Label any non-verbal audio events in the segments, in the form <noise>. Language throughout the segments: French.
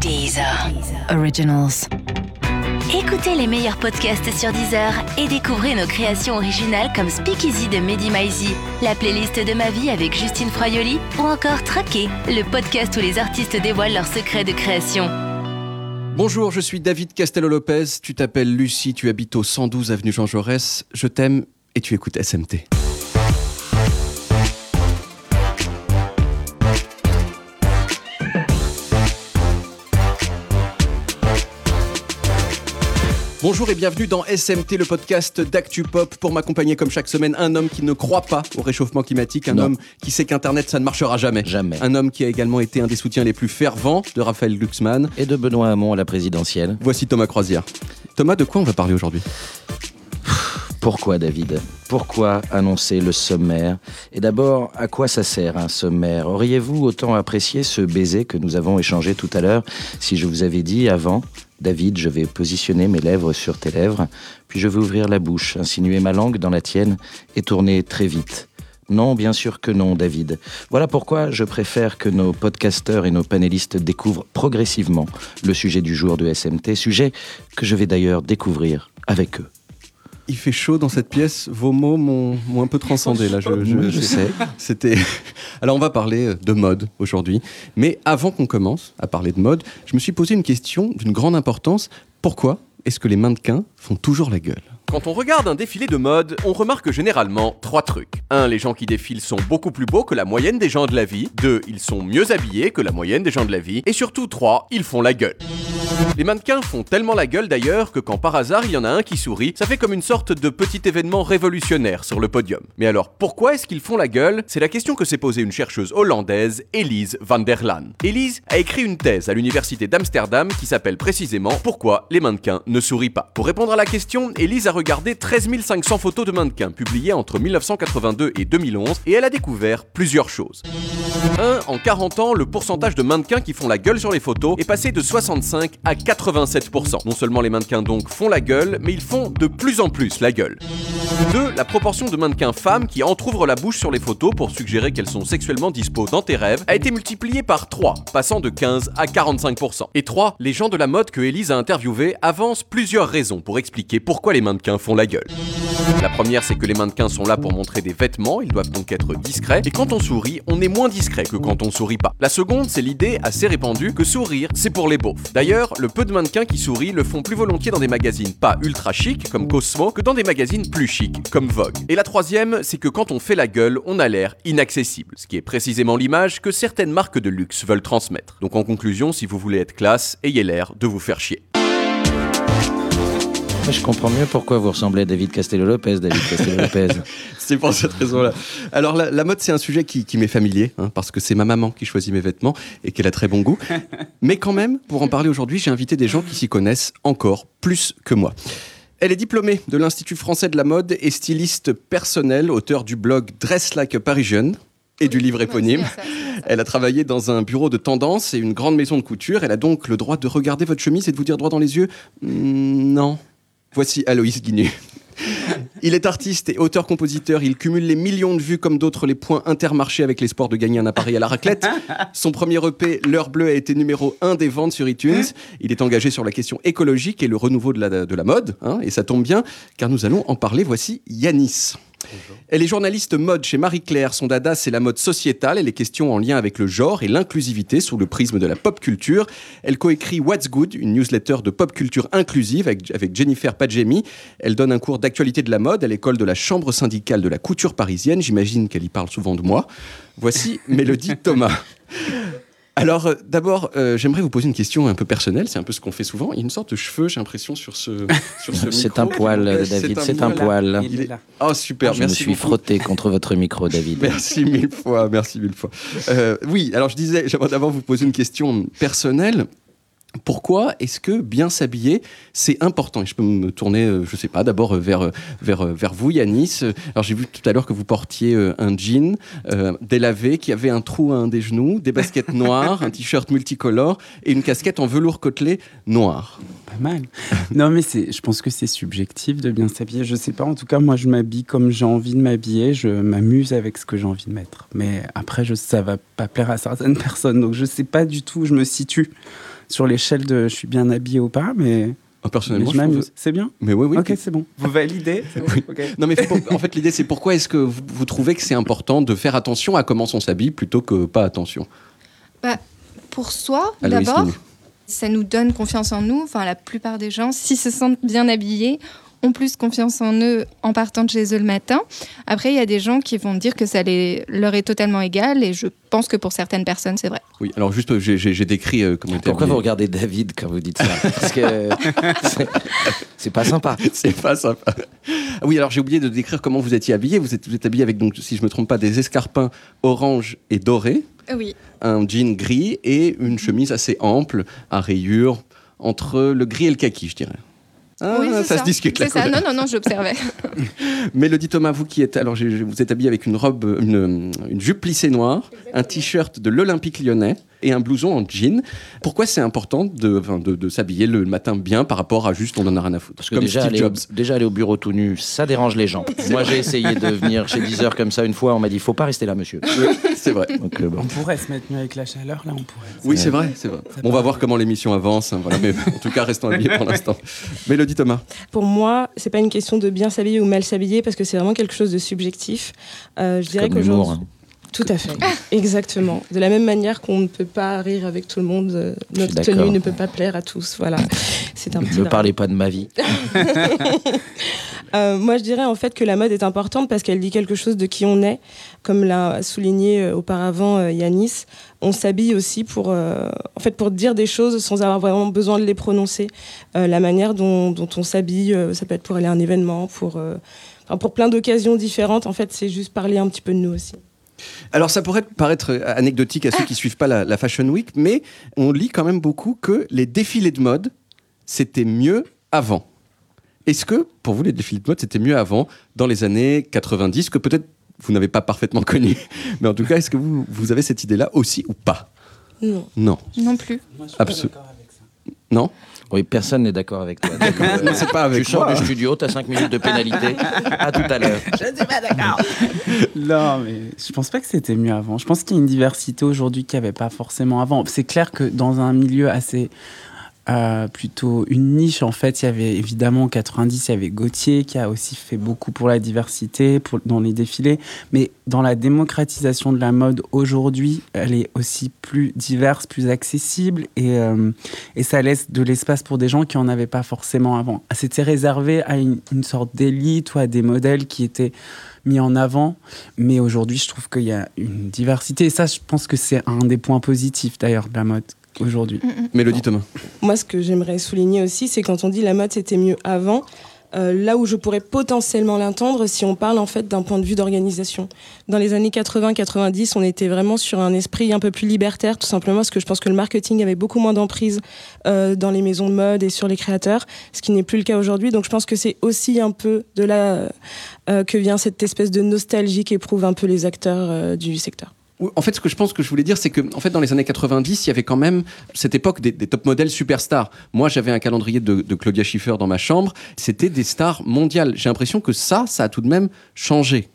Deezer. Originals. Écoutez les meilleurs podcasts sur Deezer et découvrez nos créations originales comme Speakeasy de Mehdi Maizi, la playlist de ma vie avec Justine Froyoli ou encore Traqué, le podcast où les artistes dévoilent leurs secrets de création. Bonjour, je suis David Castello-Lopez, tu t'appelles Lucie, tu habites au 112 avenue Jean Jaurès, je t'aime et tu écoutes SMT. Bonjour et bienvenue dans SMT, le podcast d'Actu Pop. Pour m'accompagner comme chaque semaine, un homme qui ne croit pas au réchauffement climatique, un Non. homme qui sait qu'Internet ça ne marchera jamais. Jamais. Un homme qui a également été un des soutiens les plus fervents de Raphaël Glucksmann. Et de Benoît Hamon à la présidentielle. Voici Thomas Croisière. Thomas, de quoi on va parler aujourd'hui? Pourquoi David? Pourquoi annoncer le sommaire? Et d'abord, à quoi ça sert un sommaire? Auriez-vous autant apprécié ce baiser que nous avons échangé tout à l'heure si je vous avais dit avant? David, je vais positionner mes lèvres sur tes lèvres, puis je vais ouvrir la bouche, insinuer ma langue dans la tienne et tourner très vite. Non, bien sûr que non, David. Voilà pourquoi je préfère que nos podcasteurs et nos panélistes découvrent progressivement le sujet du jour de SMT, sujet que je vais d'ailleurs découvrir avec eux. Il fait chaud dans cette pièce, vos mots m'ont un peu transcendé là. Je, je sais. C'était. <laughs> Alors on va parler de mode aujourd'hui, mais avant qu'on commence à parler de mode, je me suis posé une question d'une grande importance. Pourquoi est-ce que les mannequins font toujours la gueule? Quand on regarde un défilé de mode, on remarque généralement trois trucs. 1. Les gens qui défilent sont beaucoup plus beaux que la moyenne des gens de la vie. 2. Ils sont mieux habillés que la moyenne des gens de la vie. Et surtout 3. Ils font la gueule. Les mannequins font tellement la gueule d'ailleurs que quand par hasard il y en a un qui sourit, ça fait comme une sorte de petit événement révolutionnaire sur le podium. Mais alors pourquoi est-ce qu'ils font la gueule? C'est la question que s'est posée une chercheuse hollandaise, Elise van der Laan. Elise a écrit une thèse à l'université d'Amsterdam qui s'appelle précisément Pourquoi les mannequins ne sourient pas? Pour répondre à la question, Elise a regardé 13 500 photos de mannequins publiées entre 1982 et 2011 et elle a découvert plusieurs choses. 1. En 40 ans, le pourcentage de mannequins qui font la gueule sur les photos est passé de 65 à 87%. Non seulement les mannequins donc font la gueule, mais ils font de plus en plus la gueule. 2. La proportion de mannequins femmes qui entr'ouvrent la bouche sur les photos pour suggérer qu'elles sont sexuellement dispo dans tes rêves a été multipliée par 3, passant de 15 à 45%. Et 3. Les gens de la mode que Elise a interviewés avancent plusieurs raisons pour expliquer pourquoi les mannequins font la gueule. La première, c'est que les mannequins sont là pour montrer des vêtements, ils doivent donc être discrets, et quand on sourit, on est moins discret que quand on sourit pas. La seconde, c'est l'idée assez répandue que sourire, c'est pour les beaufs. D'ailleurs, le peu de mannequins qui sourient le font plus volontiers dans des magazines pas ultra chic, comme Cosmo, que dans des magazines plus chics, comme Vogue. Et la troisième, c'est que quand on fait la gueule, on a l'air inaccessible, ce qui est précisément l'image que certaines marques de luxe veulent transmettre. Donc en conclusion, si vous voulez être classe, ayez l'air de vous faire chier. Je comprends mieux pourquoi vous ressemblez à David Castello-Lopez, David Castello-Lopez. <laughs> C'est pour cette raison-là. Alors la, la mode, c'est un sujet qui, qui m'est familier, hein, parce que c'est ma maman qui choisit mes vêtements et qu'elle a très bon goût. <laughs> Mais quand même, pour en parler aujourd'hui, j'ai invité des gens qui s'y connaissent encore plus que moi. Elle est diplômée de l'Institut français de la mode et styliste personnelle, auteur du blog Dress Like a Parisian et du livre éponyme. Elle a travaillé dans un bureau de tendance et une grande maison de couture. Elle a donc le droit de regarder votre chemise et de vous dire droit dans les yeux Hmm, Non. Voici Aloïs Guignu. Il est artiste et auteur-compositeur. Il cumule les millions de vues comme d'autres les points intermarchés avec l'espoir de gagner un appareil à la raclette. <laughs> Son premier EP, L'heure bleue, a été numéro 1 des ventes sur iTunes. Il est engagé sur la question écologique et le renouveau de la, de la mode. hein, et ça tombe bien, car nous allons en parler. Voici Yanis. Elle est journaliste mode chez Marie-Claire. Son dada, c'est la mode sociétale et les questions en lien avec le genre et l'inclusivité sous le prisme de la pop culture. Elle coécrit What's Good, une newsletter de pop culture inclusive avec, avec Jennifer Padjemi. Elle donne un cours d'actualité de la mode à l'école de la Chambre syndicale de la couture parisienne. J'imagine qu'elle y parle souvent de moi. Voici <laughs> Mélodie Thomas. Alors, euh, d'abord, euh, j'aimerais vous poser une question un peu personnelle. C'est un peu ce qu'on fait souvent. Il y a une sorte de cheveu, j'ai l'impression, sur ce, <laughs> sur ce C'est un poil, Euh, David, c'est un poil. Il est- Oh, super, Je me suis beaucoup. frotté contre votre micro, <laughs> David. Merci mille fois, merci mille fois. Euh, oui, alors je disais, j'aimerais d'abord vous poser une question personnelle. Pourquoi est-ce que bien s'habiller, c'est important? Et je peux me tourner, euh, je sais pas, d'abord euh, vers, euh, vers, vers vous, Yanis. Alors j'ai vu tout à l'heure que vous portiez un jean euh, délavé qui avait un trou à un des genoux, des baskets <laughs> noires, un t-shirt multicolore et une casquette en velours côtelé noir. Pas mal. Non, mais c'est, je pense que c'est subjectif de bien s'habiller. Je sais pas. En tout cas, moi, je m'habille comme j'ai envie de m'habiller. Je m'amuse avec ce que j'ai envie de mettre. Mais après, je, ça va pas plaire à certaines <laughs> personnes. Donc, je sais pas du tout. où Je me situe sur l'échelle de je suis bien habillé ou pas, mais, Ah, Personnellement, mais je je. C'est bien Mais oui, oui. Ok, c'est bon. Vous validez? <laughs> Oui. Non, mais pour- en fait, l'idée, c'est pourquoi est-ce que vous, vous trouvez que c'est important de faire attention à comment on s'habille plutôt que pas attention? Pour soi, d'abord, ça nous donne confiance en nous. Enfin, la plupart des gens, s'ils se sentent bien habillés, ont plus confiance en eux en partant de chez eux le matin. Après, il y a des gens qui vont dire que ça les- leur est totalement égal, et je pense que pour certaines personnes, c'est vrai. Oui, alors juste, j'ai- j'ai décrit euh, comment Pourquoi habillé. vous regardez David quand vous dites ça? Parce que c'est- <laughs> c'est pas sympa. C'est pas sympa. Ah Oui, alors j'ai oublié de décrire comment vous étiez habillé. Vous êtes, vous êtes habillé avec, donc, si je me trompe pas, des escarpins orange et dorés, Oui. un jean gris et une chemise assez ample à rayures entre le gris et le kaki, je dirais. Ah, oui, ça, se discute C'est ça. Non, non, non, j'observais. <laughs> Mélodie Thomas, vous qui êtes alors j'ai- vous êtes habillée avec une robe, une, une jupe plissée noire, un t-shirt de l'Olympique Lyonnais et un blouson en jean. Pourquoi c'est important de, enfin, de, de s'habiller le matin bien par rapport à juste on en a rien à foutre Parce que Comme déjà Steve aller, au, Jobs. déjà aller au bureau tout nu, ça dérange les gens. <laughs> Moi, j'ai essayé de venir chez 10 heures comme ça une fois. On m'a dit, faut pas rester là, monsieur. C'est vrai. Donc, euh, bon. On pourrait se mettre mieux avec la chaleur, là, on pourrait. Oui, c'est vrai, c'est vrai. On va voir comment l'émission avance. hein, voilà, mais en tout cas, restons habillés pour l'instant. Mélodie Thomas. Pour moi, c'est pas une question de bien s'habiller ou mal s'habiller parce que c'est vraiment quelque chose de subjectif. Euh, je dirais qu'aujourd'hui, hein. Tout à fait, exactement. De la même manière qu'on ne peut pas rire avec tout le monde, euh, notre tenue ne peut pas plaire à tous. Voilà, c'est un. Ne parlez pas de ma vie. <laughs> Euh, moi, je dirais en fait que la mode est importante parce qu'elle dit quelque chose de qui on est, comme l'a souligné euh, auparavant Yanis. On s'habille aussi pour, euh, en fait, pour dire des choses sans avoir vraiment besoin de les prononcer. Euh, la manière dont, dont on s'habille, ça peut être pour aller à un événement, pour, pour plein d'occasions différentes. En fait, c'est juste parler un petit peu de nous aussi. Alors, ça pourrait paraître euh, anecdotique à ceux qui suivent pas la, la Fashion Week, mais on lit quand même beaucoup que les défilés de mode, c'était mieux avant. Est-ce que, pour vous, les défilés de mode, c'était mieux avant, dans les années 90, que peut-être vous n'avez pas parfaitement <laughs> connu? Mais en tout cas, est-ce que vous, vous avez cette idée-là aussi ou pas? Non. Non. Non plus. Moi, Non Oui, personne n'est d'accord avec toi. <laughs> Donc, euh, Non, c'est pas avec tu sors du studio, t'as 5 minutes de pénalité. À tout à l'heure. <laughs> Non, mais je pense pas que c'était mieux avant. Je pense qu'il y a une diversité aujourd'hui qu'il n'y avait pas forcément avant. C'est clair que dans un milieu assez. Euh, plutôt une niche en fait il y avait évidemment en 90 il y avait Gauthier qui a aussi fait beaucoup pour la diversité pour, dans les défilés mais dans la démocratisation de la mode aujourd'hui elle est aussi plus diverse plus accessible et, euh, et ça laisse de l'espace pour des gens qui en avaient pas forcément avant c'était réservé à une, une sorte d'élite ou à des modèles qui étaient mis en avant. Mais aujourd'hui, je trouve qu'il y a une diversité. Et ça, je pense que c'est un des points positifs d'ailleurs de la mode aujourd'hui. Mélodie Thomas. Moi, ce que j'aimerais souligner aussi, c'est quand on dit la mode c'était mieux avant, euh, là où je pourrais potentiellement l'entendre si on parle en fait d'un point de vue d'organisation. Dans les années 80-90, on était vraiment sur un esprit un peu plus libertaire, tout simplement parce que je pense que le marketing avait beaucoup moins d'emprise euh, dans les maisons de mode et sur les créateurs, ce qui n'est plus le cas aujourd'hui. Donc je pense que c'est aussi un peu de là euh, que vient cette espèce de nostalgie qu'éprouvent un peu les acteurs euh, du secteur. En fait, ce que je pense que je voulais dire, c'est que, en fait, dans les années 90, il y avait quand même cette époque des, des top modèles superstars. Moi, j'avais un calendrier de, de Claudia Schiffer dans ma chambre. C'était des stars mondiales. J'ai l'impression que ça, ça a tout de même changé.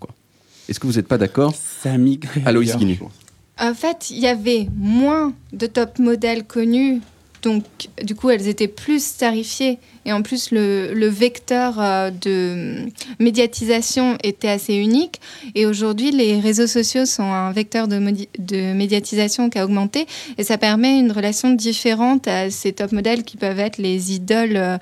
Est-ce que vous n'êtes pas d'accord Ça a migré. Aloïs Guinu. En fait, il y avait moins de top modèles connus, donc du coup, elles étaient plus tarifiées. Et en plus, le, vecteur euh, de médiatisation était assez unique. Et aujourd'hui, les réseaux sociaux sont un vecteur de, de médiatisation qui a augmenté. Et ça permet une relation différente à ces top modèles qui peuvent être les idoles.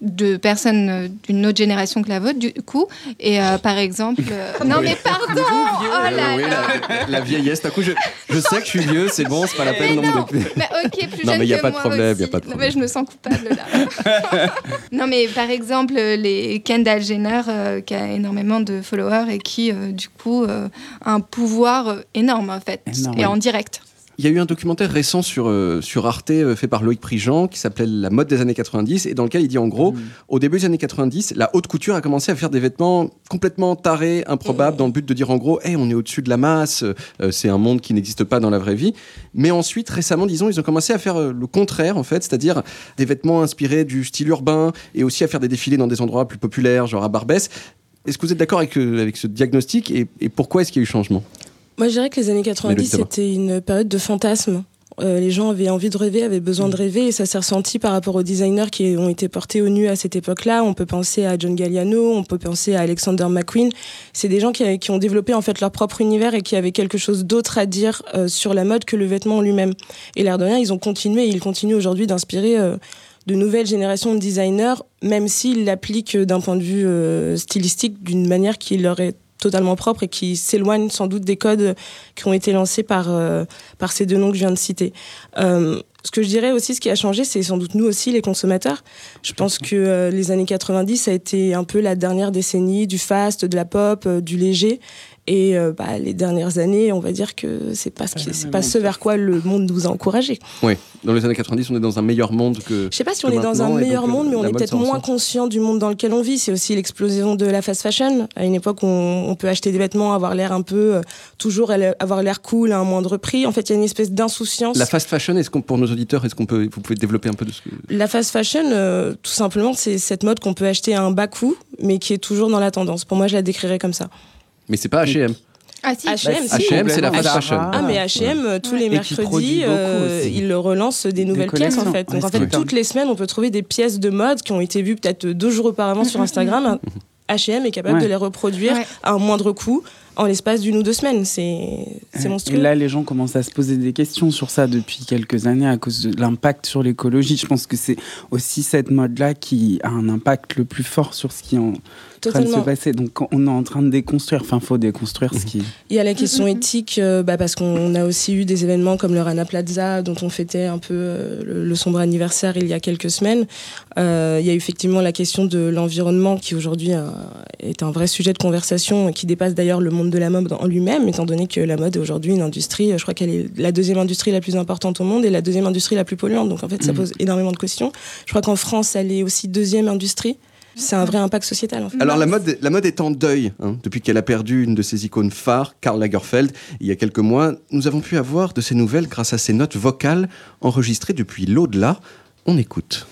De personnes euh, d'une autre génération que la vôtre, du coup. Et euh, par exemple... euh, <laughs> Non Oui. mais pardon Oh Euh, là oui, là la, la vieillesse. D'un coup, je, je sais que je suis vieux, c'est bon, c'est pas la peine. Mais non, non, de- mais ok, plus <laughs> Non, jeune mais y a que pas de moi problème, aussi. y a pas de Non, problème. mais je me sens coupable là. <laughs> non, mais par exemple, les Kendall Jenner, euh, qui a énormément de followers et qui, euh, du coup, euh, a un pouvoir euh, énorme en fait, Énorme. et en direct. Il y a eu un documentaire récent sur, euh, sur Arte euh, fait par Loïc Prigent qui s'appelait La mode des années 90 et dans lequel il dit en gros, au début des années 90, la haute couture a commencé à faire des vêtements complètement tarés, improbables, dans le but de dire en gros, hey, on est au-dessus de la masse, euh, c'est un monde qui n'existe pas dans la vraie vie. Mais ensuite, récemment, disons, ils ont commencé à faire le contraire en fait, c'est-à-dire des vêtements inspirés du style urbain et aussi à faire des défilés dans des endroits plus populaires, genre à Barbès. Est-ce que vous êtes d'accord avec, avec ce diagnostic et, et pourquoi est-ce qu'il y a eu changement? Moi, je dirais que les années 90, Mélodie Thomas. c'était une période de fantasme. Euh, les gens avaient envie de rêver, avaient besoin de rêver, et ça s'est ressenti par rapport aux designers qui ont été portés au nu à cette époque-là. On peut penser à John Galliano, on peut penser à Alexander McQueen. C'est des gens qui, qui, ont développé en fait leur propre univers et qui avaient quelque chose d'autre à dire euh, sur la mode que le vêtement lui-même. Et l'air de rien, ils ont continué, et ils continuent aujourd'hui d'inspirer euh, de nouvelles générations de designers, même s'ils l'appliquent d'un point de vue stylistique d'une manière qui leur est totalement propre et qui s'éloigne sans doute des codes qui ont été lancés par, euh, par ces deux noms que je viens de citer. Euh, ce que je dirais aussi, ce qui a changé, c'est sans doute nous aussi, les consommateurs. Je pense que euh, les années 90, ça a été un peu la dernière décennie du fast, de la pop, euh, du léger. Et euh, bah, les dernières années, on va dire que c'est pas ce, qui, c'est pas ce vers quoi le monde nous a encouragés. Oui, dans les années 90, on est dans un meilleur monde que. Je sais pas si on est dans un meilleur donc, monde, mais on est peut-être moins conscient du monde dans lequel on vit. C'est aussi l'explosion de la fast fashion. À une époque où on, on peut acheter des vêtements, avoir l'air un peu, euh, toujours avoir l'air cool à un moindre prix. En fait, il y a une espèce d'insouciance. La fast fashion, est-ce qu'on, pour nos auditeurs, est-ce qu'on peut, vous pouvez développer un peu de ce que. La fast fashion, euh, tout simplement, c'est cette mode qu'on peut acheter à un bas coût, mais qui est toujours dans la tendance. Pour moi, je la décrirais comme ça. Mais c'est pas H&M. Ah si, H&M, si. H&M, c'est la fast fashion. Ah, mais H&M, tous les mercredis, euh, ils relancent des nouvelles pièces, en fait. Donc, en fait, toutes les semaines, on peut trouver des pièces de mode qui ont été vues peut-être deux jours auparavant sur Instagram. H&M est capable Ouais. de les reproduire à un moindre coût en l'espace d'une ou deux semaines. C'est c'est Et monstrueux. là, les gens commencent à se poser des questions sur ça depuis quelques années à cause de l'impact sur l'écologie. Je pense que c'est aussi cette mode-là qui a un impact le plus fort sur ce qui est en train de se passer. Donc, on est en train de déconstruire. Enfin, faut déconstruire ce qui. Il y a la question éthique, euh, bah, parce qu'on a aussi eu des événements comme le Rana Plaza, dont on fêtait un peu euh, le, le sombre anniversaire il y a quelques semaines. Euh, il y a effectivement la question de l'environnement, qui aujourd'hui euh, est un vrai sujet de conversation, et qui dépasse d'ailleurs le monde de la mode en lui-même, étant donné que la mode est aujourd'hui une industrie, je crois qu'elle est la deuxième industrie la plus importante au monde et la deuxième industrie la plus polluante. Donc en fait, ça Mhm. pose énormément de questions. Je crois qu'en France, elle est aussi deuxième industrie. C'est un vrai impact sociétal. En fait. Alors la mode, la mode est en deuil hein, depuis qu'elle a perdu une de ses icônes phares, Karl Lagerfeld. Il y a quelques mois, nous avons pu avoir de ses nouvelles grâce à ses notes vocales enregistrées depuis l'au-delà. On écoute.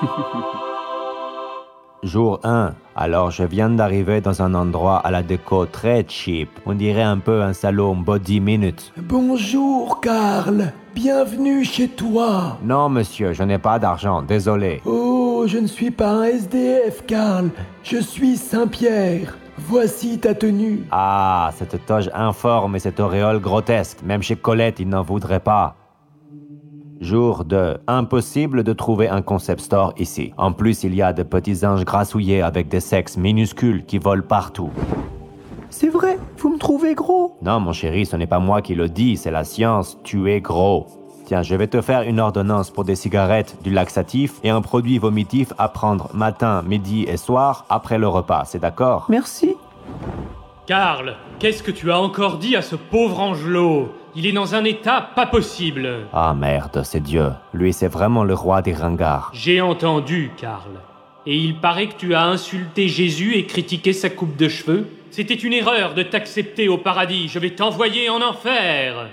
<laughs> Jour 1. Alors je viens d'arriver dans un endroit à la déco très cheap. On dirait un peu un salon body minute. Bonjour Karl, bienvenue chez toi. Non monsieur, je n'ai pas d'argent, désolé. Oh, je ne suis pas un SDF Karl, je suis Saint-Pierre. Voici ta tenue. Ah, cette toge informe et cette auréole grotesque. Même chez Colette, il n'en voudrait pas. Jour 2. Impossible de trouver un concept store ici. En plus, il y a de petits anges grassouillés avec des sexes minuscules qui volent partout. C'est vrai, vous me trouvez gros. Non, mon chéri, ce n'est pas moi qui le dis, c'est la science. Tu es gros. Tiens, je vais te faire une ordonnance pour des cigarettes, du laxatif et un produit vomitif à prendre matin, midi et soir après le repas. C'est d'accord? Merci. Karl, qu'est-ce que tu as encore dit à ce pauvre Angelot? Il est dans un état pas possible. Ah merde, c'est Dieu. Lui, c'est vraiment le roi des ringards. J'ai entendu, Karl. Et il paraît que tu as insulté Jésus et critiqué sa coupe de cheveux. C'était une erreur de t'accepter au paradis. Je vais t'envoyer en enfer.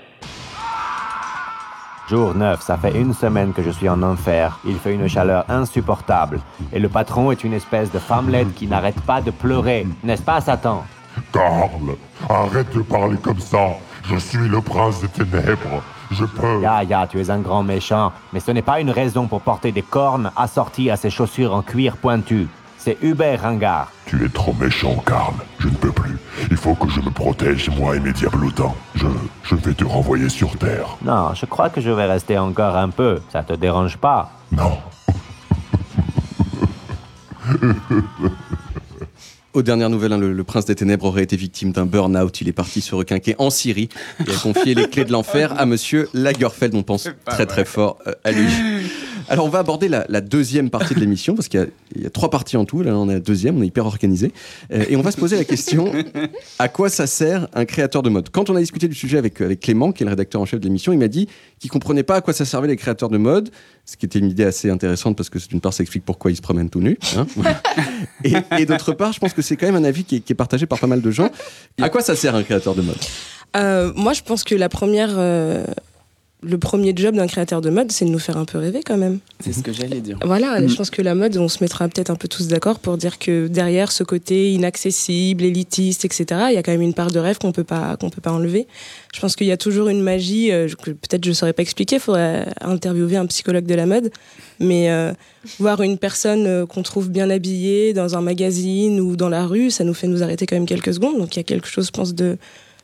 Jour 9, ça fait une semaine que je suis en enfer. Il fait une chaleur insupportable. Et le patron est une espèce de femmelette qui n'arrête pas de pleurer. N'est-ce pas, Satan? Karl, arrête de parler comme ça. Je suis le prince des ténèbres. Je peux. Ya, ya, tu es un grand méchant. Mais ce n'est pas une raison pour porter des cornes assorties à ces chaussures en cuir pointu. C'est Hubert Ringard. Tu es trop méchant, Karl. Je ne peux plus. Il faut que je me protège, moi et mes diablotins. Je, je vais te renvoyer sur Terre. Non, je crois que je vais rester encore un peu. Ça te dérange pas? Non. <laughs> Aux dernières nouvelles, hein, le, le prince des ténèbres aurait été victime d'un burn-out. Il est parti se requinquer en Syrie et a confié les clés de l'enfer à monsieur Lagerfeld. On pense très très fort euh, à lui. Alors on va aborder la, deuxième partie de l'émission parce qu'il y a- trois parties en tout. Là on est à la deuxième, on est hyper organisé. Euh, et on va se poser la question à quoi ça sert un créateur de mode? Quand on a discuté du sujet avec, avec Clément, qui est le rédacteur en chef de l'émission, il m'a dit qu'il comprenait pas à quoi ça servait les créateurs de mode, ce qui était une idée assez intéressante parce que d'une part ça explique pourquoi ils se promènent tout nus. hein. <laughs> et d'autre part, je pense que c'est quand même un avis qui est, qui est partagé par pas mal de gens. À quoi ça sert un créateur de mode? Euh, moi, je pense que la première, euh, le premier job d'un créateur de mode, c'est de nous faire un peu rêver quand même. C'est ce que j'allais dire. Voilà, Mm. je pense que la mode, on se mettra peut-être un peu tous d'accord pour dire que derrière ce côté inaccessible, élitiste, etc., il y a quand même une part de rêve qu'on peut pas qu'on peut pas enlever. Je pense qu'il y a toujours une magie euh, que peut-être je saurais pas expliquer. Il faudrait interviewer un psychologue de la mode, mais euh, voir une personne euh, qu'on trouve bien habillée dans un magazine ou dans la rue, ça nous fait nous arrêter quand même quelques secondes. Donc il y a quelque chose, je pense, de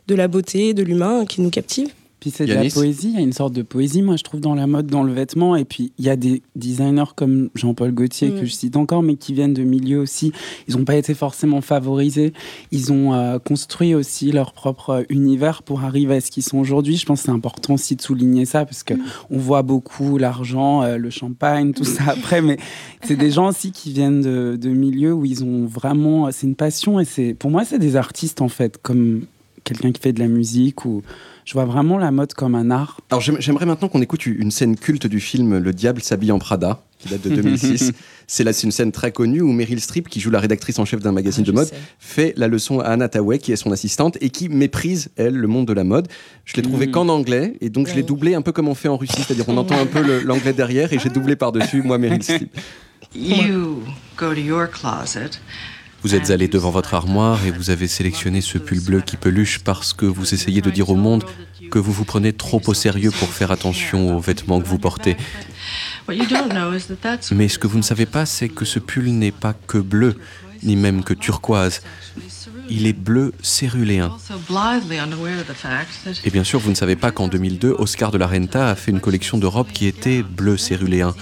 de la beauté, de l'humain qui nous captive. Puis c'est de la poésie, il y a une sorte de poésie, moi je trouve, dans la mode, dans le vêtement. Et puis il y a des designers comme Jean-Paul Gaultier, Mm. que je cite encore, mais qui viennent de milieux aussi. Ils n'ont pas été forcément favorisés. Ils ont euh, construit aussi leur propre euh, univers pour arriver à ce qu'ils sont aujourd'hui. Je pense que c'est important aussi de souligner ça, parce que on voit beaucoup l'argent, euh, le champagne, tout ça après. Mais c'est des gens aussi qui viennent de, de milieux où ils ont vraiment. C'est une passion et c'est pour moi, c'est des artistes en fait, comme quelqu'un qui fait de la musique ou je vois vraiment la mode comme un art. Alors j'aime- j'aimerais maintenant qu'on écoute une scène culte du film Le diable s'habille en Prada, qui date de <laughs> 2006. c'est là, c'est une scène très connue où Meryl Streep, qui joue la rédactrice en chef d'un magazine de mode, fait la leçon à Anna Tawai, qui est son assistante et qui méprise elle le monde de la mode. Je l'ai trouvé Mhm. qu'en anglais et donc je l'ai doublé un peu comme on fait en Russie, c'est-à-dire on entend un peu le- l'anglais derrière et j'ai doublé par dessus moi Meryl Streep. You go to your closet. Vous êtes allé devant votre armoire et vous avez sélectionné ce pull bleu qui peluche parce que vous essayez de dire au monde que vous vous prenez trop au sérieux pour faire attention aux vêtements que vous portez. Mais ce que vous ne savez pas, c'est que ce pull n'est pas que bleu, ni même que turquoise. Il est bleu céruléen. Et bien sûr, vous ne savez pas qu'en 2002, Oscar de la Renta a fait une collection de robes qui était bleu céruléen.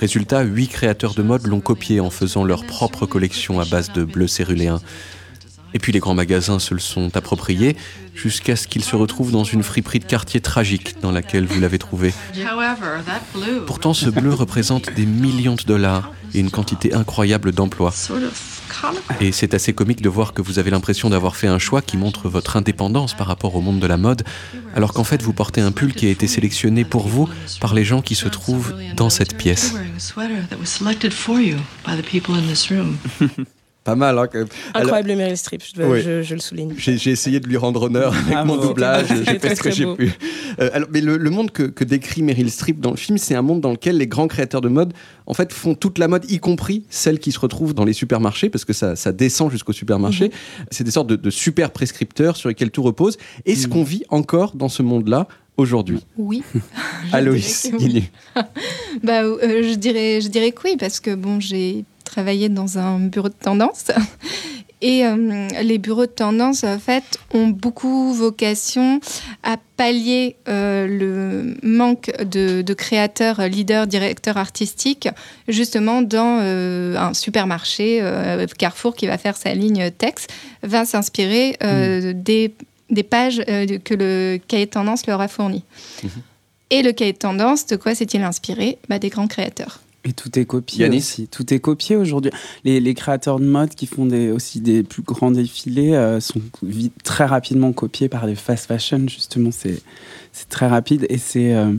Résultat, huit créateurs de mode l'ont copié en faisant leur propre collection à base de bleu céruléen. Et puis les grands magasins se le sont appropriés jusqu'à ce qu'ils se retrouvent dans une friperie de quartier tragique dans laquelle vous l'avez trouvé. Pourtant, ce bleu représente des millions de dollars et une quantité incroyable d'emplois. Et c'est assez comique de voir que vous avez l'impression d'avoir fait un choix qui montre votre indépendance par rapport au monde de la mode, alors qu'en fait vous portez un pull qui a été sélectionné pour vous par les gens qui se trouvent dans cette pièce. Pas mal, hein, quand même. Alors, Incroyable Meryl Streep, je, le souligne. J'ai j'ai essayé de lui rendre honneur avec Ah mon bon. doublage, <laughs> j'ai fait très, ce que j'ai pu. Euh, alors, mais le, le monde que, que décrit Meryl Streep dans le film, c'est un monde dans lequel les grands créateurs de mode, en fait, font toute la mode, y compris celle qui se retrouve dans les supermarchés, parce que ça, ça descend jusqu'au supermarché. Mhm. C'est des sortes de, de super prescripteurs sur lesquels tout repose. Est-ce Mhm. qu'on vit encore dans ce monde-là aujourd'hui Oui. Aloïs <laughs> oui. <laughs> Bah, euh, je, dirais, je dirais que oui, parce que bon, j'ai travaillé dans un bureau de tendance. <laughs> Et euh, les bureaux de tendance, en fait, ont beaucoup vocation à pallier euh, le manque de, de créateurs, leaders, directeurs artistiques, justement dans euh, un supermarché, Carrefour, qui va faire sa ligne Tex, va s'inspirer euh, des, des pages que le cahier de tendance leur a fournies. Et le cahier de tendance, de quoi s'est-il inspiré? Bah, Des grands créateurs. Et tout est copié aussi. Tout est copié aujourd'hui. Les, les créateurs de mode qui font des, aussi des plus grands défilés euh, sont vite, très rapidement copiés par les fast fashion. Justement, c'est c'est très rapide. Et c'est euh,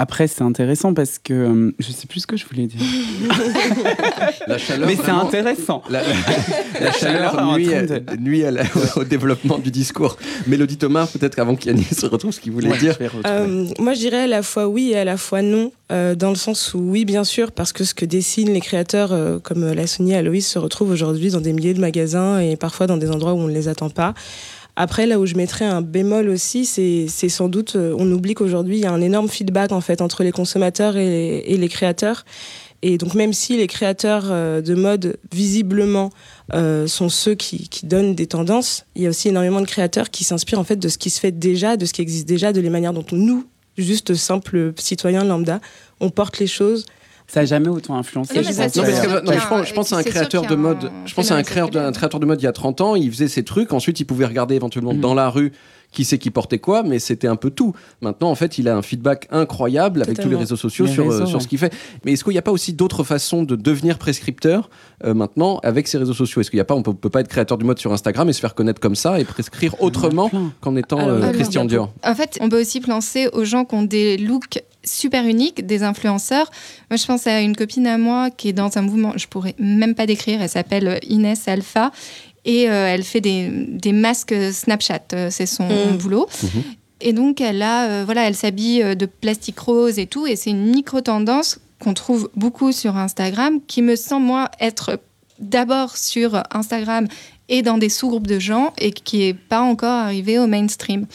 après, c'est intéressant parce que euh, je sais plus ce que je voulais dire. <laughs> La chaleur, Mais c'est intéressant. La, <laughs> la- la chaleur chaleur nuit, à la- <laughs> au développement du discours. Mélodie Thomas, peut-être avant qu'Yannis se retrouve ce qu'il voulait Ouais, dire. Euh, moi, je dirais à la fois oui et à la fois non, euh, dans le sens où oui, bien sûr, parce que ce que dessinent les créateurs, euh, comme euh, l'a souligné Aloïs, se retrouvent aujourd'hui dans des milliers de magasins et parfois dans des endroits où on ne les attend pas. Après, là où je mettrais un bémol aussi, c'est sans doute, euh, on oublie qu'aujourd'hui, il y a un énorme feedback en fait entre les consommateurs et les, créateurs. Et donc, même si les créateurs euh, de mode, visiblement, euh, sont ceux qui, qui donnent des tendances, il y a aussi énormément de créateurs qui s'inspirent en fait de ce qui se fait déjà, de ce qui existe déjà, de les manières dont nous, juste simples citoyens lambda, on porte les choses. Ça n'a jamais autant influencé. Non, mais je ça, pense, c'est Non, parce que, d'ailleurs. non, mais je qu'il y a pense, un- je pense à un créateur de mode. un Je pense à un créateur, de, un créateur de mode il y a 30 ans. Il faisait ses trucs. Ensuite, il pouvait regarder éventuellement Mhm. dans la rue qui c'est qui portait quoi, mais c'était un peu tout. Maintenant, en fait, il a un feedback incroyable avec tous les réseaux sociaux Les sur, euh, réseaux, sur ouais. ce qu'il fait. Mais est-ce qu'il n'y a pas aussi d'autres façons de devenir prescripteur euh, maintenant avec ces réseaux sociaux? Est-ce qu'il n'y a pas, on peut, peut pas être créateur du mode sur Instagram et se faire connaître comme ça et prescrire autrement qu'en étant Alors, euh, alors, Christian Dior? En fait, on peut aussi penser aux gens qui ont des looks super uniques, des influenceurs. Moi, je pense à une copine à moi qui est dans un mouvement, je pourrais même pas décrire, elle s'appelle Inès Alpha. Et euh, elle fait des, des masques Snapchat, euh, c'est son Mm. boulot. Mhm. Et donc, elle a, euh, voilà, elle s'habille de plastique rose et tout. Et c'est une micro-tendance qu'on trouve beaucoup sur Instagram, qui me semble, moi, être d'abord sur Instagram et dans des sous-groupes de gens et qui n'est pas encore arrivé au mainstream.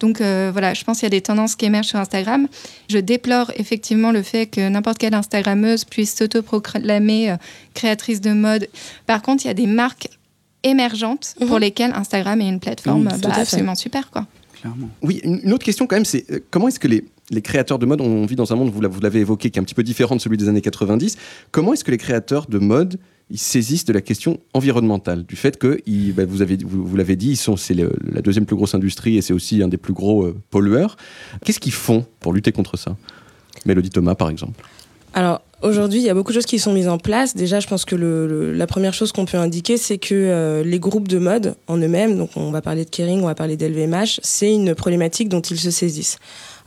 Donc euh, voilà, je pense qu'il y a des tendances qui émergent sur Instagram. Je déplore effectivement le fait que n'importe quelle Instagrammeuse puisse s'autoproclamer euh, créatrice de mode. Par contre, il y a des marques émergentes pour lesquelles Instagram est une plateforme tout bah, absolument super. Quoi. Oui, une autre question quand même, c'est euh, comment est-ce que les, les créateurs de mode, on vit dans un monde, vous l'a- vous l'avez évoqué, qui est un petit peu différent de celui des années 90, comment est-ce que les créateurs de mode ils saisissent de la question environnementale, du fait que, ils- bah, vous, avez, vous, vous l'avez dit, ils sont, c'est la deuxième plus grosse industrie et c'est aussi un des plus gros euh, pollueurs. Qu'est-ce qu'ils font pour lutter contre ça? Mélodie Thomas, par exemple. Alors aujourd'hui, il y a beaucoup de choses qui sont mises en place. Déjà, je pense que la première chose qu'on peut indiquer, c'est que euh, les groupes de mode en eux-mêmes, donc on va parler de Kering, on va parler d'LVMH, c'est une problématique dont ils se saisissent.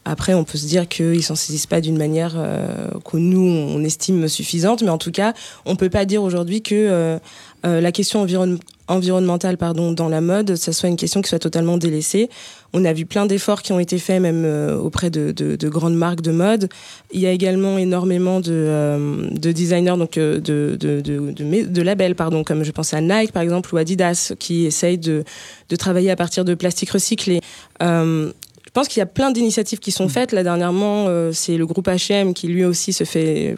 Après, on peut se dire qu'ils s'en saisissent pas d'une manière euh, que nous, on estime suffisante, mais en tout cas, on peut pas dire aujourd'hui que euh, euh, la question environ- environnementale pardon, dans la mode, ça soit une question qui soit totalement délaissée. On a vu plein d'efforts qui ont été faits même euh, auprès de, de- de grandes marques de mode. Il y a également énormément de, euh, de designers, donc de, labels, pardon, comme je pense à Nike par exemple ou Adidas, qui essayent de travailler à partir de plastique recyclé. Je pense qu'il y a plein d'initiatives qui sont faites. Là, dernièrement, euh, c'est le groupe H&M qui lui aussi se fait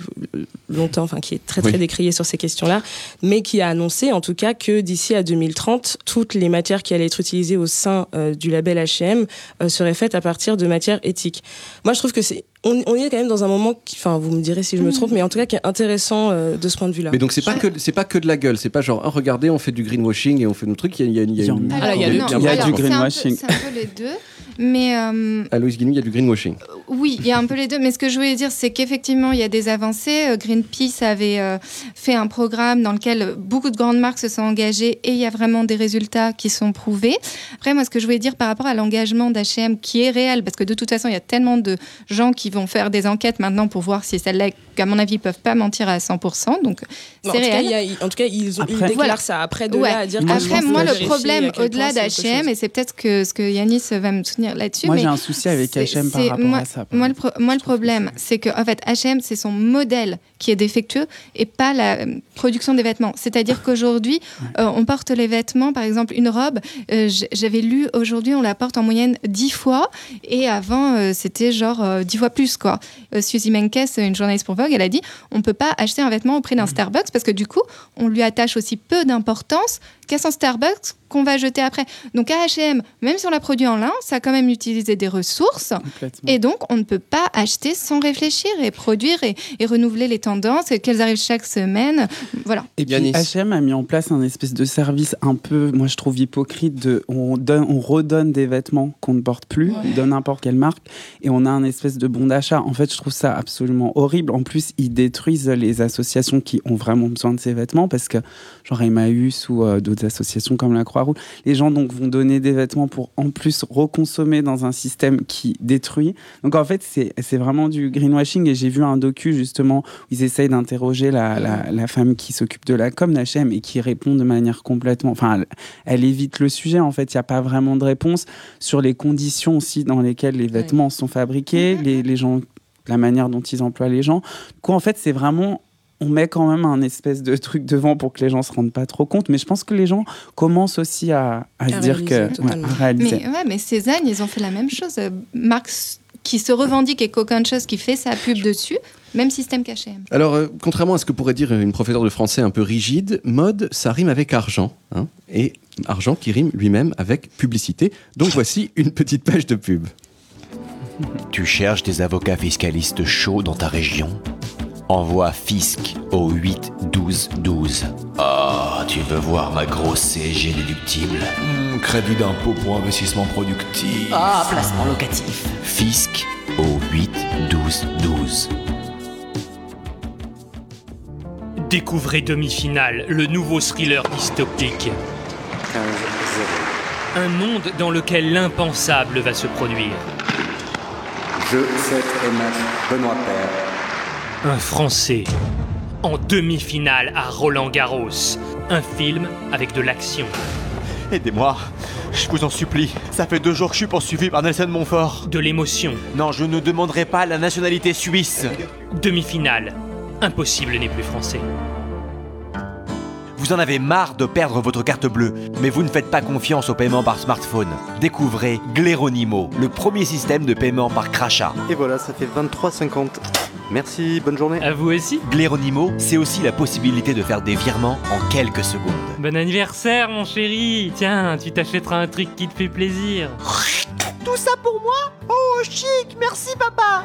longtemps, enfin, qui est très très Oui. décrié sur ces questions-là, mais qui a annoncé en tout cas que d'ici à 2030, toutes les matières qui allaient être utilisées au sein euh, du label H&M euh, seraient faites à partir de matières éthiques. Moi, je trouve que c'est on, on est quand même dans un moment qui, enfin, vous me direz si je me trompe, mais en tout cas qui est intéressant euh, de ce point de vue-là. Mais donc c'est pas que c'est pas que de la gueule, c'est pas genre ah, regardez on fait du greenwashing et on fait nos trucs. Il y a, il y a- il y a Il y en une- a. Alors, il y a- non, il y a un il y a alors, du greenwashing. C'est un peu les deux. Mais euh, À Louise il y a du greenwashing. Oui, il y a un peu les deux. Mais ce que je voulais dire, c'est qu'effectivement, il y a des avancées. Euh, Greenpeace avait euh, fait un programme dans lequel beaucoup de grandes marques se sont engagées et il y a vraiment des résultats qui sont prouvés. Après, moi, ce que je voulais dire par rapport à l'engagement d'H&M qui est réel, parce que de toute façon, il y a tellement de gens qui vont faire des enquêtes maintenant pour voir si celles-là, qu'à mon avis, peuvent pas mentir à 100%. Donc, c'est tout cas, réel. il y a- en tout cas, ils, ont, ils Après- déclarent Voilà. ça. Après, de Ouais. là à dire que Après, moi, le problème, au-delà d'H&M, et c'est peut-être que ce que Yanis va me soutenir là-dessus, Moi, mais j'ai un souci avec H&M par rapport moi, à ça. Moi, le, pro- moi, le problème, c'est que en fait, H&M, c'est son modèle qui est défectueux et pas la euh, production des vêtements. C'est-à-dire qu'aujourd'hui, euh, on porte les vêtements, par exemple, une robe. euh, J'avais lu aujourd'hui, on la porte en moyenne 10 fois et avant, euh, c'était genre euh, 10 fois plus, quoi. Euh, Suzy Menkes, une journaliste pour Vogue, elle a dit on peut pas acheter un vêtement au prix d'un Starbucks parce que du coup, on lui attache aussi peu d'importance qu'à son Starbucks qu'on va jeter après. Donc à H&M, même si on l'a produit en lin, ça a quand même utilisé des ressources. Et donc, on ne peut pas acheter sans réfléchir et produire et, et renouveler les tendances et qu'elles arrivent chaque semaine. Voilà. Et puis. H&M a mis en place un espèce de service un peu, moi je trouve hypocrite de, on donne, on redonne des vêtements qu'on ne porte plus de n'importe quelle marque et on a un espèce de bon d'achat. En fait, je trouve ça absolument horrible. En plus, ils détruisent les associations qui ont vraiment besoin de ces vêtements parce que genre Emmaüs ou euh, d'autres associations comme la Croix-Rouge, les gens donc vont donner des vêtements pour en plus reconsommer dans un système qui détruit. Donc en fait, c'est vraiment du greenwashing et j'ai vu un docu justement où ils essayent d'interroger la, la, la femme qui s'occupe de la com d'H&M et qui répond de manière complètement... Enfin, elle, elle évite le sujet en fait, il n'y a pas vraiment de réponse sur les conditions aussi dans lesquelles les vêtements sont fabriqués, les, les gens, la manière dont ils emploient les gens. Du coup, en fait, c'est vraiment on met quand même un espèce de truc devant pour que les gens se rendent pas trop compte. Mais je pense que les gens commencent aussi à, à se dire que. réaliser, ouais, à réaliser. Mais, ouais, mais Cézanne, ils ont fait la même chose. Marx, qui se revendique et Coca-Chose qui fait sa pub dessus, même système qu'H&M. Alors, euh, contrairement à ce que pourrait dire une professeure de français un peu rigide, mode, ça rime avec argent. hein, et argent qui rime lui-même avec publicité. Donc <laughs> voici une petite page de pub. Tu cherches des avocats fiscalistes chauds dans ta région? Envoie Fisc au 8 12 12. Ah, tu veux voir ma grosse CSG déductible? Hmm, crédit d'impôt pour investissement productif. Ah, placement locatif. Fisc au 8 12 12. Découvrez Demi-finale, le nouveau thriller dystopique. Un monde dans lequel l'impensable va se produire. Je souhaite émettre Benoît Père. Un Français en demi-finale à Roland Garros. Un film avec de l'action. Aidez-moi. Je vous en supplie. Ça fait deux jours que je suis poursuivi par Nelson Montfort. De l'émotion. Non, je ne demanderai pas la nationalité suisse. Demi-finale. Impossible n'est plus français. Vous en avez marre de perdre votre carte bleue, mais vous ne faites pas confiance au paiement par smartphone. Découvrez Gleronimo, le premier système de paiement par crachat. Et voilà, ça fait 23,50. Merci, bonne journée. À vous aussi. Gleronimo, c'est aussi la possibilité de faire des virements en quelques secondes. Bon anniversaire, mon chéri. Tiens, tu t'achèteras un truc qui te fait plaisir. Tout ça pour moi? Oh, chic Merci, papa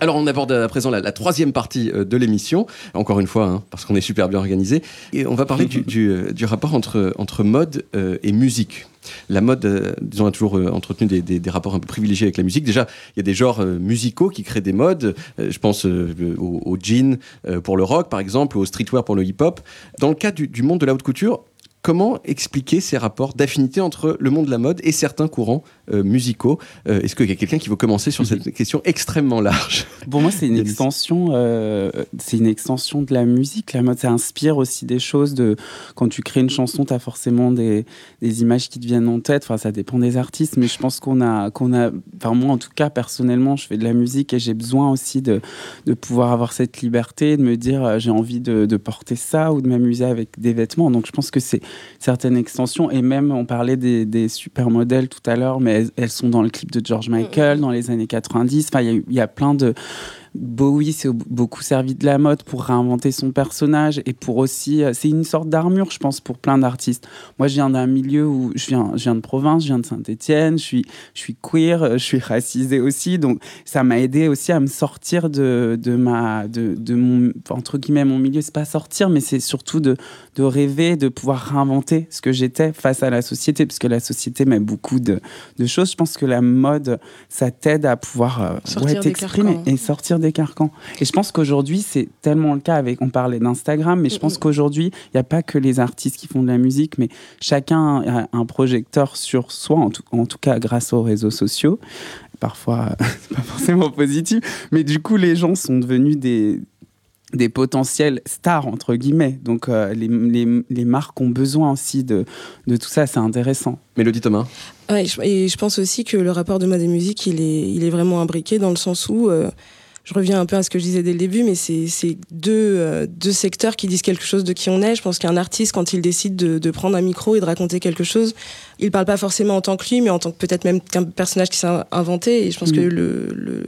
Alors on aborde à présent la, troisième partie euh, de l'émission, encore une fois, hein, parce qu'on est super bien organisé, et on va parler du, euh, rapport entre, mode euh, et musique. La mode, disons, a toujours entretenu des, rapports un peu privilégiés avec la musique. Déjà, il y a des genres musicaux qui créent des modes. Je pense au, au jean pour le rock, par exemple, au streetwear pour le hip-hop. Dans le cas du, monde de la haute couture, comment expliquer ces rapports d'affinité entre le monde de la mode et certains courants musicaux Euh, Est-ce qu'il y a quelqu'un qui veut commencer sur cette question extrêmement large Pour moi, c'est une extension, euh, c'est une extension de la musique. La mode, ça inspire aussi des choses. De quand tu crées une chanson, tu as forcément des, des images qui te viennent en tête. Enfin, ça dépend des artistes, mais je pense qu'on a, qu'on a. Enfin, moi, en tout cas, personnellement, je fais de la musique et j'ai besoin aussi de, de pouvoir avoir cette liberté, de me dire, euh, j'ai envie de, de porter ça ou de m'amuser avec des vêtements. Donc, je pense que c'est certaines extensions. Et même, on parlait des, des supermodèles tout à l'heure, mais elles, elles sont dans le clip de George Michael dans les années 90. Enfin, y il y, a plein de. Bowie s'est beaucoup servi de la mode pour réinventer son personnage et pour aussi. euh, C'est une sorte d'armure, je pense, pour plein d'artistes. Moi, je viens d'un milieu où je viens, je viens de province, je viens de Saint-Etienne, je suis, je suis queer, euh, je suis racisée aussi. Donc, ça m'a aidé aussi à me sortir de, de ma. De, de mon. Entre guillemets, mon milieu. C'est pas sortir, mais c'est surtout de, de rêver, de pouvoir réinventer ce que j'étais face à la société, puisque la société met beaucoup de, de choses. Je pense que la mode, ça t'aide à pouvoir euh, ouais, t'exprimer et sortir des carcans. Et je pense qu'aujourd'hui, c'est tellement le cas avec. On parlait d'Instagram, mais je pense qu'aujourd'hui, il n'y a pas que les artistes qui font de la musique, mais chacun a un projecteur sur soi, en tout, en tout cas grâce aux réseaux sociaux. Parfois, <laughs> c'est pas forcément positif, mais du coup, les gens sont devenus des des potentiels stars entre guillemets donc euh, les, les, les marques ont besoin aussi de, de tout ça c'est intéressant Mélodie Thomas Ouais, je- et je pense aussi que le rapport de mode et musique, il est, il est vraiment imbriqué dans le sens où, euh, je reviens un peu à ce que je disais dès le début, mais c'est deux, euh, deux secteurs qui disent quelque chose de qui on est. Je pense qu'un artiste, quand il décide de, de prendre un micro et de raconter quelque chose, il parle pas forcément en tant que lui, mais en tant que peut-être même qu'un personnage qui s'est inventé. Et je pense Mm. que le, le-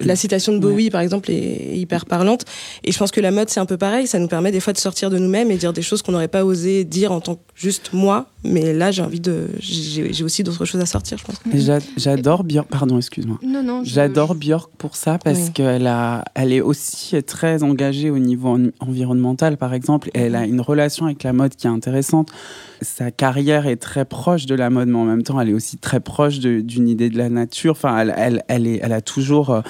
la citation de Bowie, par exemple, est hyper parlante. Et je pense que la mode, c'est un peu pareil. Ça nous permet des fois de sortir de nous-mêmes et dire des choses qu'on n'aurait pas osé dire en tant que juste moi. Mais là, j'ai envie de. J'ai aussi d'autres choses à sortir, je pense. J'adore Björk pardon excuse-moi Non, non, je- j'adore Björk pour ça parce Oui. qu'elle a elle est aussi très engagée au niveau en- environnemental par exemple et elle a une relation avec la mode qui est intéressante sa carrière est très proche de la mode mais en même temps elle est aussi très proche d'une idée de la nature enfin elle elle, elle, est, elle a toujours euh,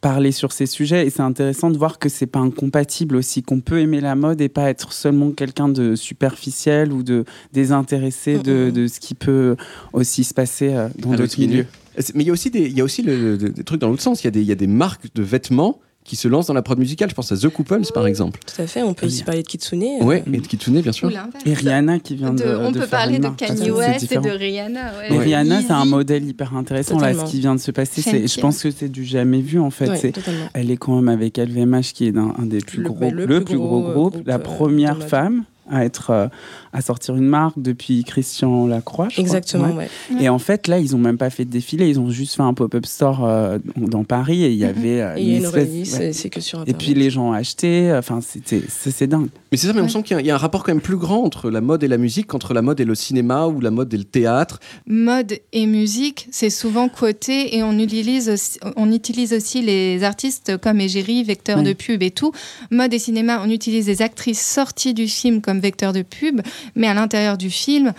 parler sur ces sujets et c'est intéressant de voir que c'est pas incompatible aussi qu'on peut aimer la mode et pas être seulement quelqu'un de superficiel ou de désintéressé de, de ce qui peut aussi se passer euh, dans d'autres milieux. Mais il y a aussi des, il y a aussi le- le- des trucs dans l'autre sens. Il y, a des, il y a des marques de vêtements qui se lancent dans la prod musicale. Je pense à The Couples, par exemple. Tout à fait. On peut aussi parler de Kitsune. euh, Ouais, et de Kitsune, bien sûr. Et Rihanna qui vient de, De- on de peut faire parler de. Kanye West et de Rihanna. ouais. Rihanna, c'est un modèle hyper intéressant là, Totalement. ce qui vient de se passer. C'est, je pense que c'est du jamais vu en fait. Ouais, c'est, totalement. elle est quand même avec LVMH qui est un, un des plus Le- gros, bah, le, le plus plus gros, gros, groupe, groupe, la euh, première mode. femme à être euh, à sortir une marque depuis Christian Lacroix. je crois. Exactement, ouais. Et en fait là, ils ont même pas fait de défilé, ils ont juste fait un pop-up store euh, dans Paris et il y avait euh, Et il y a une espèce- release, ouais. et c'est que sur Et Internet. puis les gens ont acheté. Enfin, c'était, c'est, c'est dingue. Mais c'est ça, mais on sent qu'il y a- il y, a un rapport quand même plus grand entre la mode et la musique qu'entre la mode et le cinéma ou la mode et le théâtre. Mode et musique, c'est souvent quoté et on utilise aussi, on utilise aussi les artistes comme égérie, vecteur de pub et tout. Mode et cinéma, on utilise des actrices sorties du film comme vecteur de pub, mais à l'intérieur du film,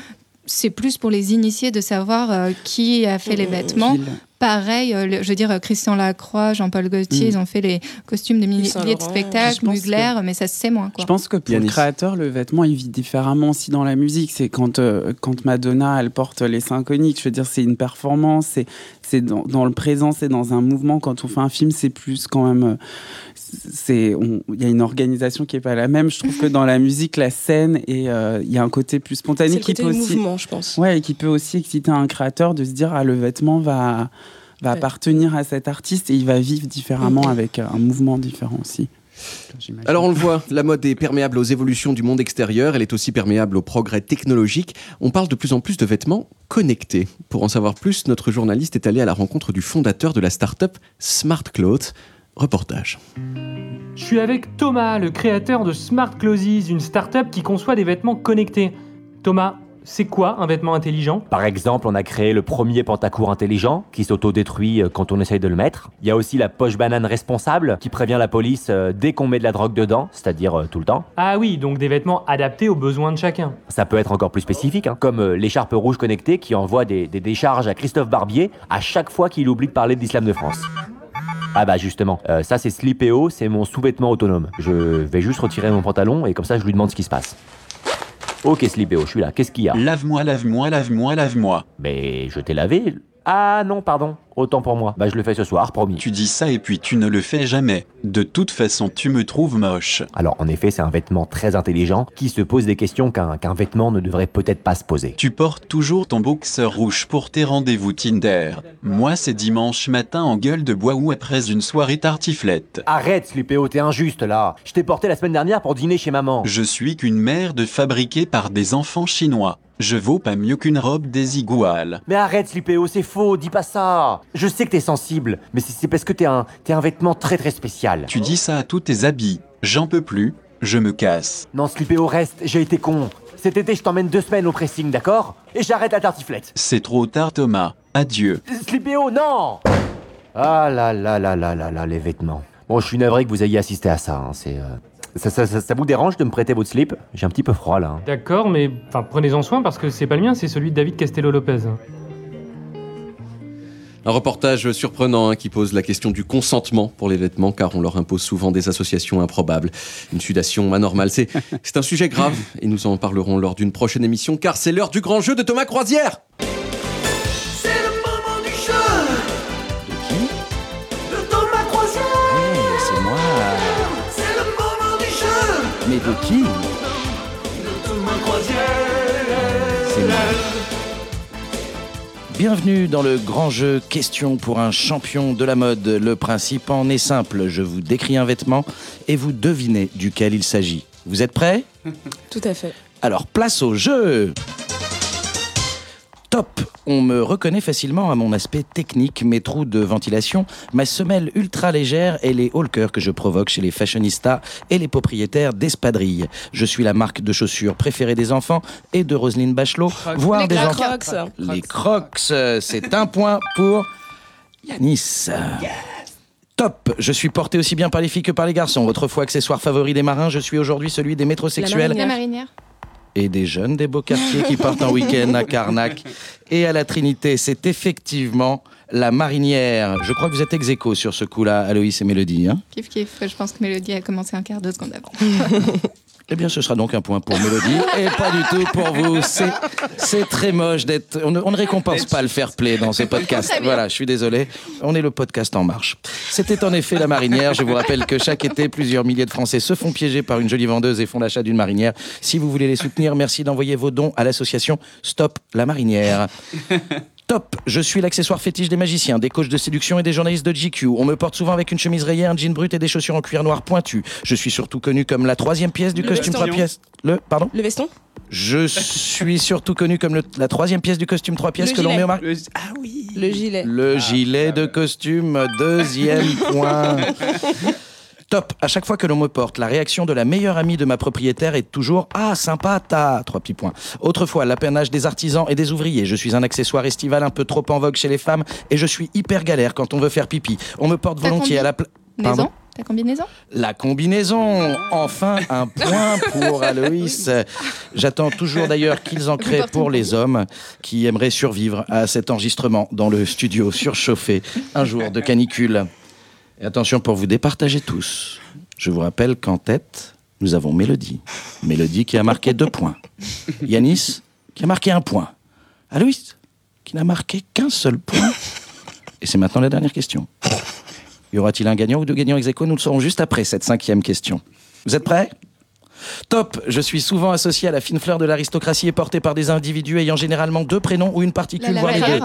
c'est plus pour les initiés de savoir euh, qui a fait les vêtements. Pareil, euh, le- je veux dire, euh, Christian Lacroix, Jean-Paul Gaultier, Mm. ils ont fait les costumes de milliers de spectacles, Mugler, mais ça se sait moins. Quoi. Je pense que pour Yanis. le créateur, le vêtement, il vit différemment aussi dans la musique. C'est quand, euh, quand Madonna, elle porte les seins coniques. Je veux dire, c'est une performance. C'est, c'est dans, dans le présent, c'est dans un mouvement. Quand on fait un film, c'est plus quand même. euh, c'est il y a une organisation qui est pas la même. Je trouve que dans la musique, la scène et euh, il y a un côté plus spontané C'est le qui côté peut aussi. mouvement, je pense. Ouais, et qui peut aussi exciter un créateur de se dire ah le vêtement va va Ouais. appartenir à cet artiste et il va vivre différemment Mhm. avec euh, un mouvement différent aussi. Alors on le voit, la mode est perméable aux évolutions du monde extérieur, elle est aussi perméable aux progrès technologiques. On parle de plus en plus de vêtements connectés. Pour en savoir plus, notre journaliste est allé à la rencontre du fondateur de la start-up Smart Clothes. Reportage. Je suis avec Thomas, le créateur de Smart Clothes, une start-up qui conçoit des vêtements connectés. Thomas, c'est quoi un vêtement intelligent? Par exemple, on a créé le premier pantacourt intelligent qui s'autodétruit euh, quand on essaye de le mettre. Il y a aussi la poche banane responsable qui prévient la police euh, dès qu'on met de la drogue dedans, c'est-à-dire euh, tout le temps. Ah oui, donc des vêtements adaptés aux besoins de chacun. Ça peut être encore plus spécifique, hein, comme l'écharpe rouge connectée qui envoie des, des décharges à Christophe Barbier à chaque fois qu'il oublie de parler de l'islam de France. Ah bah justement, euh, ça c'est Slipéo, c'est mon sous-vêtement autonome. Je vais juste retirer mon pantalon et comme ça je lui demande ce qui se passe. Ok Slipéo, je suis là, qu'est-ce qu'il y a? Lave-moi, lave-moi, lave-moi, lave-moi. Mais je t'ai lavé. Ah non, pardon, autant pour moi. Bah je le fais ce soir, promis. Tu dis ça et puis tu ne le fais jamais. De toute façon, tu me trouves moche. Alors en effet, c'est un vêtement très intelligent qui se pose des questions qu'un vêtement ne devrait peut-être pas se poser. Tu portes toujours ton boxeur rouge pour tes rendez-vous Tinder. Moi, c'est dimanche matin en gueule de bois ou après une soirée tartiflette. Arrête, Slipéo, t'es injuste là. Je t'ai porté la semaine dernière pour dîner chez maman. Je suis qu'une merde fabriquée par des enfants chinois. Je vaux pas mieux qu'une robe des iguales. Mais arrête, Slipéo, c'est faux, dis pas ça. Je sais que t'es sensible, mais c'est parce que t'es un, t'es un vêtement très très spécial. Tu dis ça à tous tes habits. J'en peux plus. Je me casse. Non, Slipéo, reste, j'ai été con. Cet été, je t'emmène deux semaines au pressing, d'accord? Et j'arrête la tartiflette. C'est trop tard, Thomas. Adieu. Slipéo, non Ah là là là là là là, les vêtements. Bon, je suis navré que vous ayez assisté à ça. hein, C'est, euh, ça, ça- ça- ça vous dérange de me prêter votre slip? J'ai un petit peu froid là. hein. D'accord, mais enfin prenez-en soin parce que c'est pas le mien, c'est celui de David Castello-Lopez. Un reportage surprenant hein, qui pose la question du consentement pour les vêtements car on leur impose souvent des associations improbables. Une sudation anormale, c'est <laughs> c'est un sujet grave et nous en parlerons lors d'une prochaine émission car c'est l'heure du grand jeu de Thomas Croisière. C'est le moment du jeu De qui? De Thomas Croisière C'est moi. C'est le moment du jeu Mais de qui? Bienvenue dans le grand jeu Question pour un champion de la mode. Le principe en est simple. Je vous décris un vêtement et vous devinez duquel il s'agit. Vous êtes prêts? <laughs> Tout à fait. Alors place au jeu Top On me reconnaît facilement à mon aspect technique, mes trous de ventilation, ma semelle ultra légère et les cœurs que je provoque chez les fashionistas et les propriétaires d'espadrilles. Je suis la marque de chaussures préférée des enfants et de Roselyne Bachelot, voire Les des enfants. Crocs. Les crocs, euh, c'est un point pour Yanis. Top Je suis porté aussi bien par les filles que par les garçons. Autrefois accessoire favori des marins, je suis aujourd'hui celui des métrosexuels La marinière. Et des jeunes des beaux quartiers qui partent en week-end à Carnac et à la Trinité. C'est effectivement la marinière. Je crois que vous êtes ex aequo sur ce coup-là, Aloïs et Mélodie. Hein Kiff kiff, je pense que Mélodie a commencé un quart de seconde avant. <laughs> eh bien, ce sera donc un point pour Mélodie et pas du tout pour vous. C'est, très moche d'être. On ne, on ne récompense pas le fair play dans ce podcast. Voilà, je suis désolé. On est le podcast en marche. C'était en effet la marinière. Je vous rappelle que chaque été, plusieurs milliers de Français se font piéger par une jolie vendeuse et font l'achat d'une marinière. Si vous voulez les soutenir, merci d'envoyer vos dons à l'association Stop la marinière. Top, je suis l'accessoire fétiche des magiciens, des coachs de séduction et des journalistes de GQ. On me porte souvent avec une chemise rayée, un jean brut et des chaussures en cuir noir pointu. Je suis surtout connu comme la troisième pièce du Le costume veston. trois pièces. Le, pardon? Le veston Je suis surtout connu comme le- la troisième pièce du costume trois pièces Le que l'on met au mari. Ah oui. Le gilet. Le gilet de costume, deuxième point. <laughs> Top. À chaque fois que l'on me porte, la réaction de la meilleure amie de ma propriétaire est toujours Ah, sympa, ta Trois petits points. Autrefois, l'apanage des artisans et des ouvriers. Je suis un accessoire estival un peu trop en vogue chez les femmes et je suis hyper galère quand on veut faire pipi. On me porte volontiers à la place. Maison? Ta combinaison? La combinaison Enfin, un <laughs> point pour Aloïs. J'attends toujours d'ailleurs qu'ils en créent pour les hommes qui aimeraient survivre à cet enregistrement dans le studio surchauffé un jour de canicule. Et attention pour vous départager tous. Je vous rappelle qu'en tête, nous avons Mélodie. Mélodie qui a marqué deux points. Yanis qui a marqué un point. Aloïs qui n'a marqué qu'un seul point. Et c'est maintenant la dernière question. Y aura-t-il un gagnant ou deux gagnants ex Nous le saurons juste après cette cinquième question. Vous êtes prêts? Top Je suis souvent associé à la fine fleur de l'aristocratie et porté par des individus ayant généralement deux prénoms ou une particule, La voire les deux.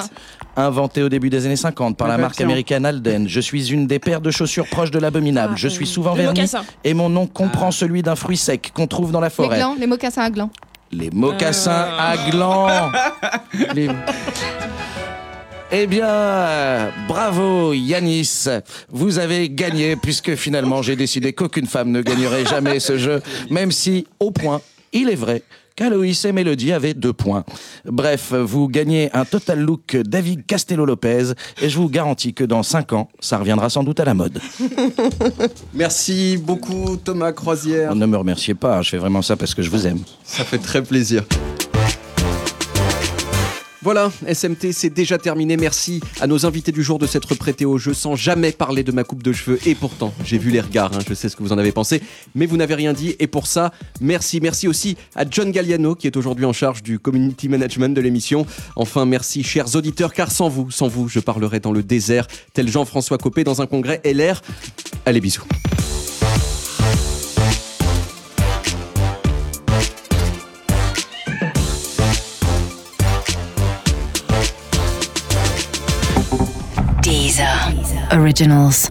Inventé au début des années 50 par la, marque américaine Alden, je suis une des paires de chaussures proches de l'abominable. je suis souvent Le verni et mon nom comprend celui d'un fruit sec qu'on trouve dans la Les forêt. glands, les mocassins à glands. Les mocassins à glands. Les- Eh bien, bravo Yanis, vous avez gagné puisque finalement j'ai décidé qu'aucune femme ne gagnerait jamais ce jeu, même si, au point, il est vrai qu'Aloïs et Mélodie avaient deux points. Bref, vous gagnez un total look David Castello-Lopez et je vous garantis que dans 5 ans, ça reviendra sans doute à la mode. Merci beaucoup Thomas Croisière. Ne me remerciez pas, je fais vraiment ça parce que je vous aime. Ça fait très plaisir. Voilà, SMT, c'est déjà terminé. Merci à nos invités du jour de s'être prêtés au jeu sans jamais parler de ma coupe de cheveux. Et pourtant, j'ai vu les regards, hein, je sais ce que vous en avez pensé, mais vous n'avez rien dit. Et pour ça, merci. Merci aussi à John Galliano, qui est aujourd'hui en charge du community management de l'émission. Enfin, merci, chers auditeurs, car sans vous, sans vous, je parlerai dans le désert, tel Jean-François Copé dans un congrès LR. Allez, bisous. Originals.